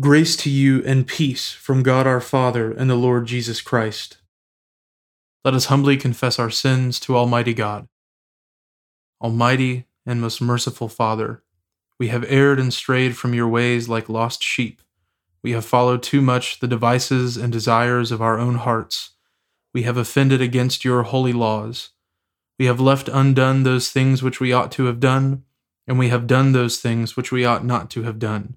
Grace to you and peace from God our Father and the Lord Jesus Christ. Let us humbly confess our sins to Almighty God. Almighty and most merciful Father, we have erred and strayed from your ways like lost sheep. We have followed too much the devices and desires of our own hearts. We have offended against your holy laws. We have left undone those things which we ought to have done, and we have done those things which we ought not to have done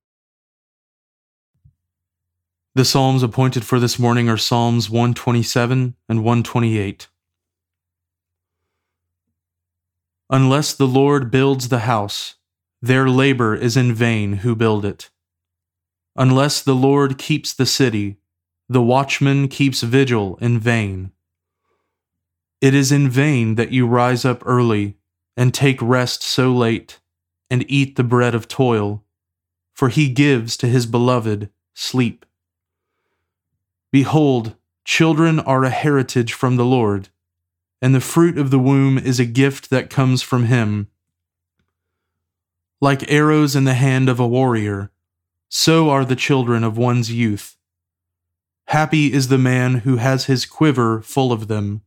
The Psalms appointed for this morning are Psalms 127 and 128. Unless the Lord builds the house, their labor is in vain who build it. Unless the Lord keeps the city, the watchman keeps vigil in vain. It is in vain that you rise up early and take rest so late and eat the bread of toil, for he gives to his beloved sleep. Behold, children are a heritage from the Lord, and the fruit of the womb is a gift that comes from him. Like arrows in the hand of a warrior, so are the children of one's youth. Happy is the man who has his quiver full of them.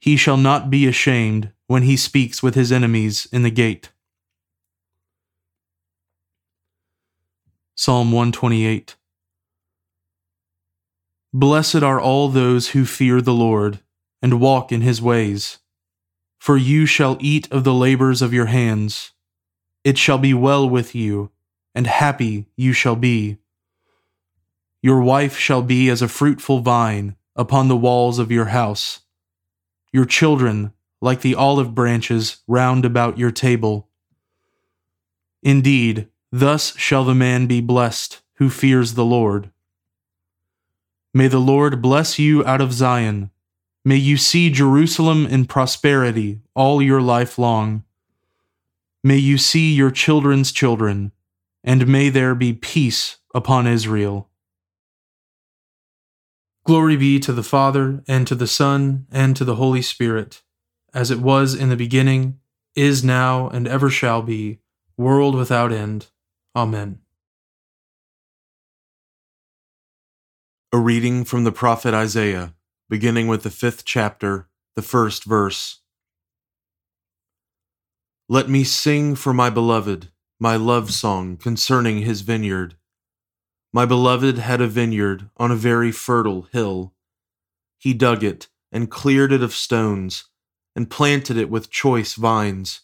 He shall not be ashamed when he speaks with his enemies in the gate. Psalm 128 Blessed are all those who fear the Lord and walk in his ways. For you shall eat of the labors of your hands. It shall be well with you, and happy you shall be. Your wife shall be as a fruitful vine upon the walls of your house. Your children like the olive branches round about your table. Indeed, thus shall the man be blessed who fears the Lord. May the Lord bless you out of Zion. May you see Jerusalem in prosperity all your life long. May you see your children's children, and may there be peace upon Israel. Glory be to the Father, and to the Son, and to the Holy Spirit, as it was in the beginning, is now, and ever shall be, world without end. Amen. A reading from the prophet Isaiah, beginning with the fifth chapter, the first verse. Let me sing for my beloved my love song concerning his vineyard. My beloved had a vineyard on a very fertile hill. He dug it and cleared it of stones and planted it with choice vines.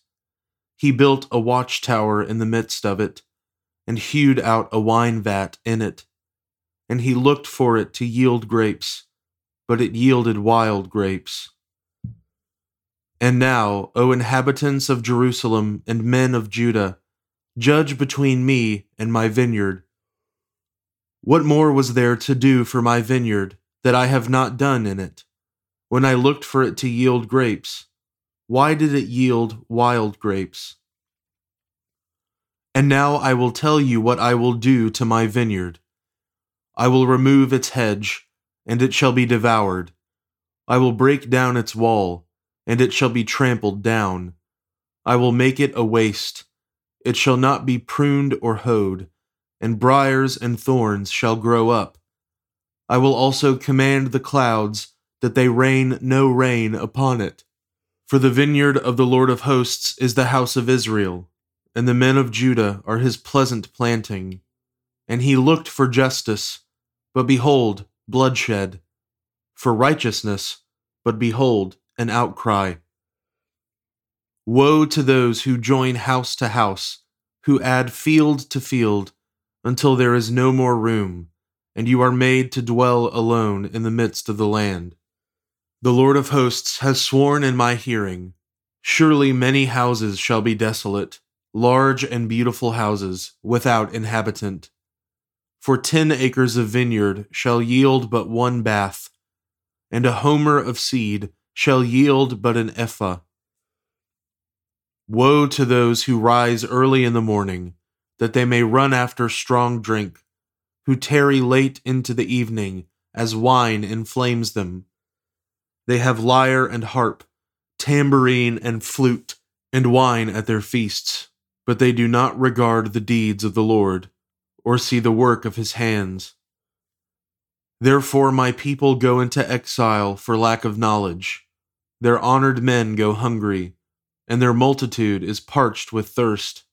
He built a watchtower in the midst of it and hewed out a wine vat in it. And he looked for it to yield grapes, but it yielded wild grapes. And now, O inhabitants of Jerusalem and men of Judah, judge between me and my vineyard. What more was there to do for my vineyard that I have not done in it? When I looked for it to yield grapes, why did it yield wild grapes? And now I will tell you what I will do to my vineyard. I will remove its hedge, and it shall be devoured. I will break down its wall and it shall be trampled down. I will make it a waste. It shall not be pruned or hoed, and briers and thorns shall grow up. I will also command the clouds that they rain no rain upon it. For the vineyard of the Lord of hosts is the house of Israel, and the men of Judah are his pleasant planting. And he looked for justice, but behold, bloodshed, for righteousness, but behold, an outcry. Woe to those who join house to house, who add field to field, until there is no more room, and you are made to dwell alone in the midst of the land. The Lord of hosts has sworn in my hearing Surely many houses shall be desolate, large and beautiful houses, without inhabitant. For ten acres of vineyard shall yield but one bath, and a homer of seed shall yield but an ephah. Woe to those who rise early in the morning, that they may run after strong drink, who tarry late into the evening, as wine inflames them. They have lyre and harp, tambourine and flute, and wine at their feasts, but they do not regard the deeds of the Lord, or see the work of his hands. Therefore, my people go into exile for lack of knowledge. Their honored men go hungry, and their multitude is parched with thirst.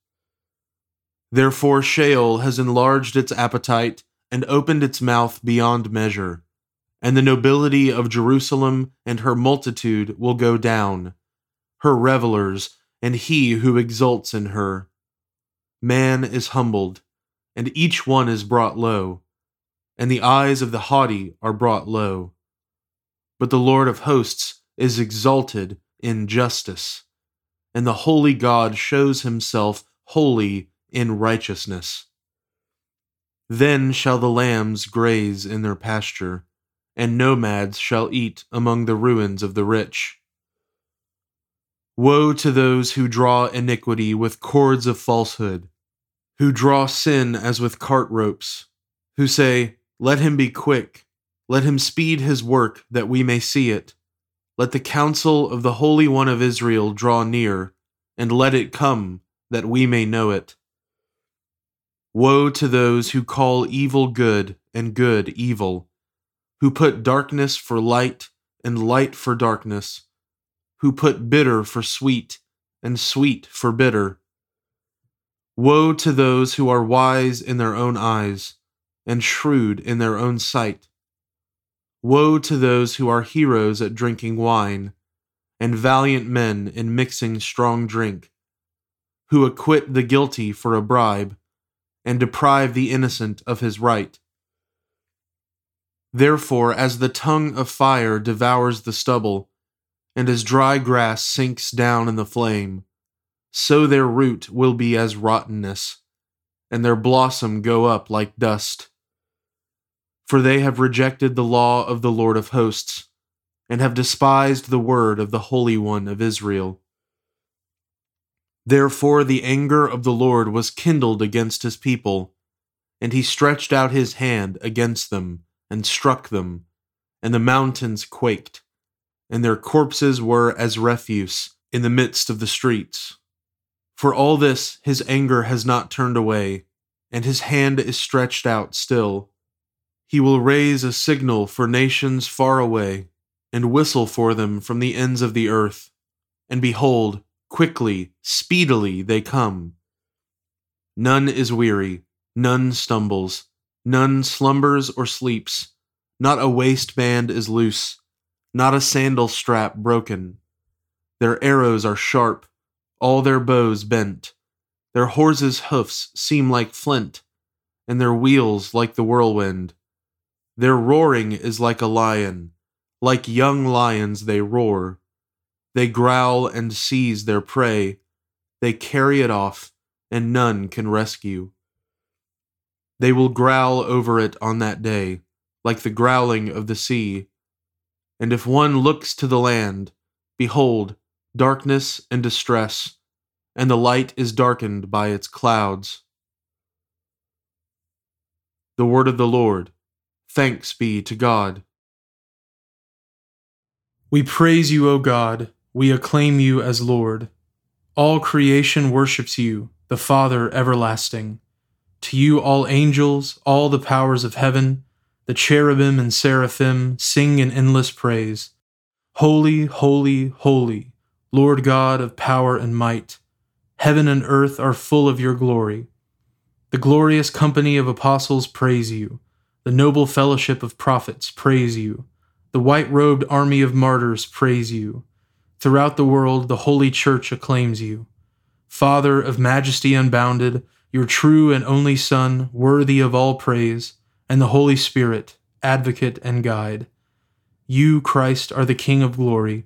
Therefore, Sheol has enlarged its appetite and opened its mouth beyond measure, and the nobility of Jerusalem and her multitude will go down, her revelers, and he who exults in her. Man is humbled, and each one is brought low and the eyes of the haughty are brought low. But the Lord of hosts is exalted in justice, and the holy God shows himself holy in righteousness. Then shall the lambs graze in their pasture, and nomads shall eat among the ruins of the rich. Woe to those who draw iniquity with cords of falsehood, who draw sin as with cart ropes, who say, let him be quick. Let him speed his work that we may see it. Let the counsel of the Holy One of Israel draw near, and let it come that we may know it. Woe to those who call evil good and good evil, who put darkness for light and light for darkness, who put bitter for sweet and sweet for bitter. Woe to those who are wise in their own eyes and shrewd in their own sight. Woe to those who are heroes at drinking wine, and valiant men in mixing strong drink, who acquit the guilty for a bribe, and deprive the innocent of his right. Therefore, as the tongue of fire devours the stubble, and as dry grass sinks down in the flame, so their root will be as rottenness, and their blossom go up like dust for they have rejected the law of the Lord of hosts, and have despised the word of the Holy One of Israel. Therefore the anger of the Lord was kindled against his people, and he stretched out his hand against them, and struck them, and the mountains quaked, and their corpses were as refuse in the midst of the streets. For all this his anger has not turned away, and his hand is stretched out still he will raise a signal for nations far away, and whistle for them from the ends of the earth. And behold, quickly, speedily they come. None is weary, none stumbles, none slumbers or sleeps, not a waistband is loose, not a sandal strap broken. Their arrows are sharp, all their bows bent. Their horses' hoofs seem like flint, and their wheels like the whirlwind. Their roaring is like a lion, like young lions they roar. They growl and seize their prey. They carry it off, and none can rescue. They will growl over it on that day, like the growling of the sea. And if one looks to the land, behold, darkness and distress, and the light is darkened by its clouds. The word of the Lord. Thanks be to God. We praise you, O God. We acclaim you as Lord. All creation worships you, the Father everlasting. To you, all angels, all the powers of heaven, the cherubim and seraphim sing in endless praise. Holy, holy, holy, Lord God of power and might. Heaven and earth are full of your glory. The glorious company of apostles praise you. The noble fellowship of prophets praise you. The white robed army of martyrs praise you. Throughout the world, the holy church acclaims you. Father of majesty unbounded, your true and only Son, worthy of all praise, and the Holy Spirit, advocate and guide. You, Christ, are the King of glory,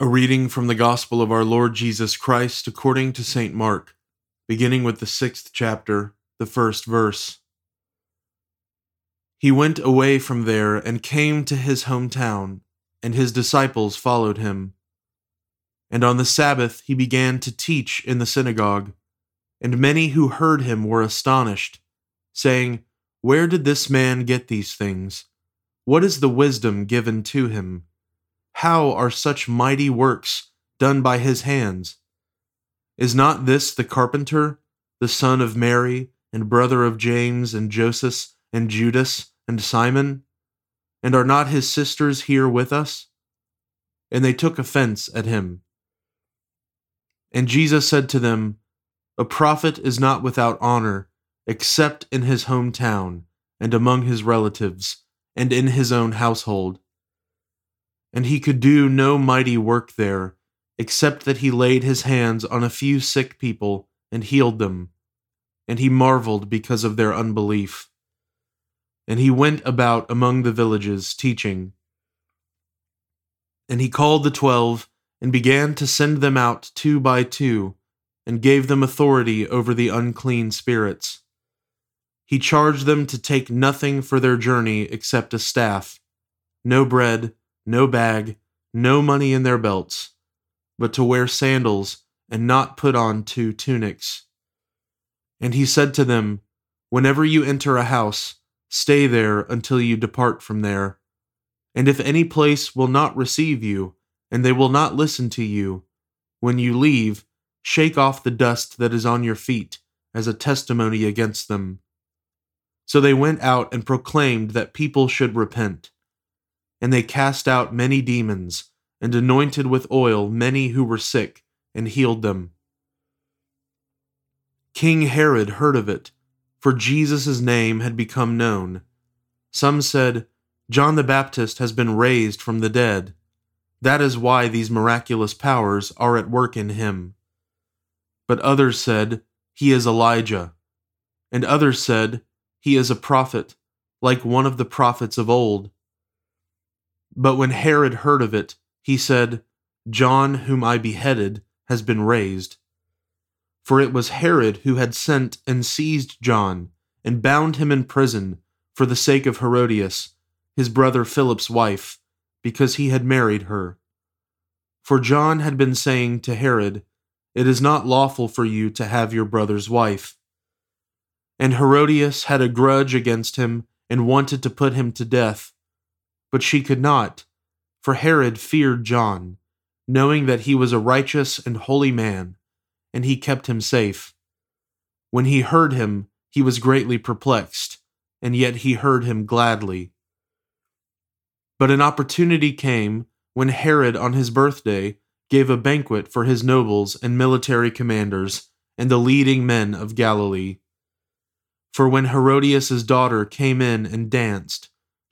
A reading from the Gospel of our Lord Jesus Christ according to St. Mark, beginning with the sixth chapter, the first verse. He went away from there and came to his hometown, and his disciples followed him. And on the Sabbath he began to teach in the synagogue, and many who heard him were astonished, saying, Where did this man get these things? What is the wisdom given to him? How are such mighty works done by his hands? Is not this the carpenter, the son of Mary, and brother of James and Joseph and Judas? and Simon? And are not his sisters here with us? And they took offense at him. And Jesus said to them, A prophet is not without honor, except in his hometown, and among his relatives, and in his own household. And he could do no mighty work there, except that he laid his hands on a few sick people and healed them. And he marveled because of their unbelief and he went about among the villages teaching. And he called the twelve, and began to send them out two by two, and gave them authority over the unclean spirits. He charged them to take nothing for their journey except a staff, no bread, no bag, no money in their belts, but to wear sandals and not put on two tunics. And he said to them, Whenever you enter a house, Stay there until you depart from there. And if any place will not receive you, and they will not listen to you, when you leave, shake off the dust that is on your feet as a testimony against them. So they went out and proclaimed that people should repent. And they cast out many demons, and anointed with oil many who were sick, and healed them. King Herod heard of it for Jesus' name had become known. Some said, John the Baptist has been raised from the dead. That is why these miraculous powers are at work in him. But others said, He is Elijah. And others said, He is a prophet, like one of the prophets of old. But when Herod heard of it, he said, John, whom I beheaded, has been raised. For it was Herod who had sent and seized John, and bound him in prison for the sake of Herodias, his brother Philip's wife, because he had married her. For John had been saying to Herod, It is not lawful for you to have your brother's wife. And Herodias had a grudge against him and wanted to put him to death. But she could not, for Herod feared John, knowing that he was a righteous and holy man, and he kept him safe. When he heard him, he was greatly perplexed, and yet he heard him gladly. But an opportunity came when Herod, on his birthday, gave a banquet for his nobles and military commanders and the leading men of Galilee. For when Herodias's daughter came in and danced,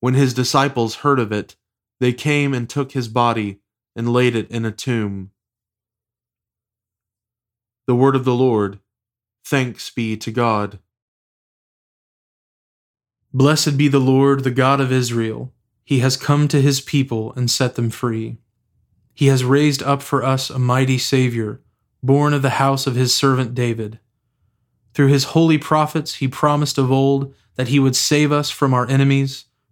When his disciples heard of it, they came and took his body and laid it in a tomb. The word of the Lord. Thanks be to God. Blessed be the Lord, the God of Israel. He has come to his people and set them free. He has raised up for us a mighty Savior, born of the house of his servant David. Through his holy prophets, he promised of old that he would save us from our enemies,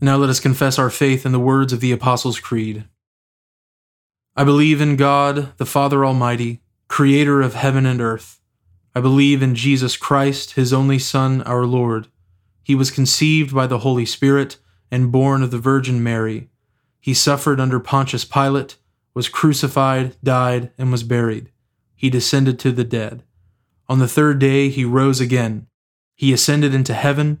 Now let us confess our faith in the words of the Apostles' Creed. I believe in God, the Father Almighty, creator of heaven and earth. I believe in Jesus Christ, his only Son, our Lord. He was conceived by the Holy Spirit and born of the Virgin Mary. He suffered under Pontius Pilate, was crucified, died, and was buried. He descended to the dead. On the third day he rose again. He ascended into heaven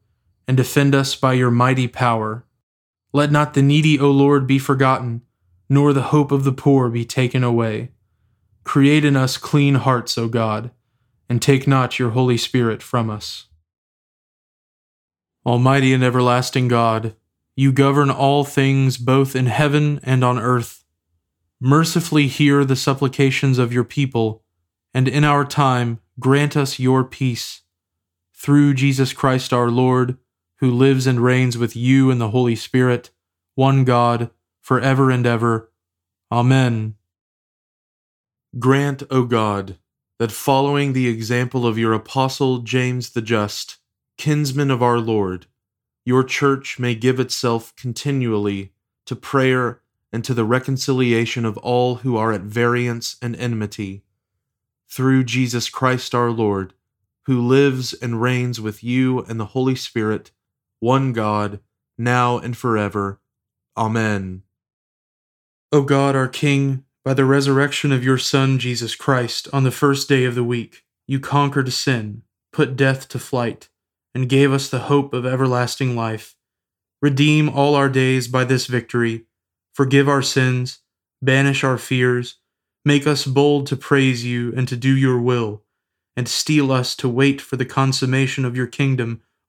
and defend us by your mighty power. Let not the needy, O Lord, be forgotten, nor the hope of the poor be taken away. Create in us clean hearts, O God, and take not your Holy Spirit from us. Almighty and everlasting God, you govern all things both in heaven and on earth. Mercifully hear the supplications of your people, and in our time grant us your peace. Through Jesus Christ our Lord, who lives and reigns with you in the Holy Spirit, one God, for ever and ever. Amen. Grant, O God, that following the example of your apostle James the Just, kinsman of our Lord, your church may give itself continually to prayer and to the reconciliation of all who are at variance and enmity. Through Jesus Christ our Lord, who lives and reigns with you and the Holy Spirit, one God, now and forever. Amen. O God, our King, by the resurrection of your Son, Jesus Christ, on the first day of the week, you conquered sin, put death to flight, and gave us the hope of everlasting life. Redeem all our days by this victory, forgive our sins, banish our fears, make us bold to praise you and to do your will, and steel us to wait for the consummation of your kingdom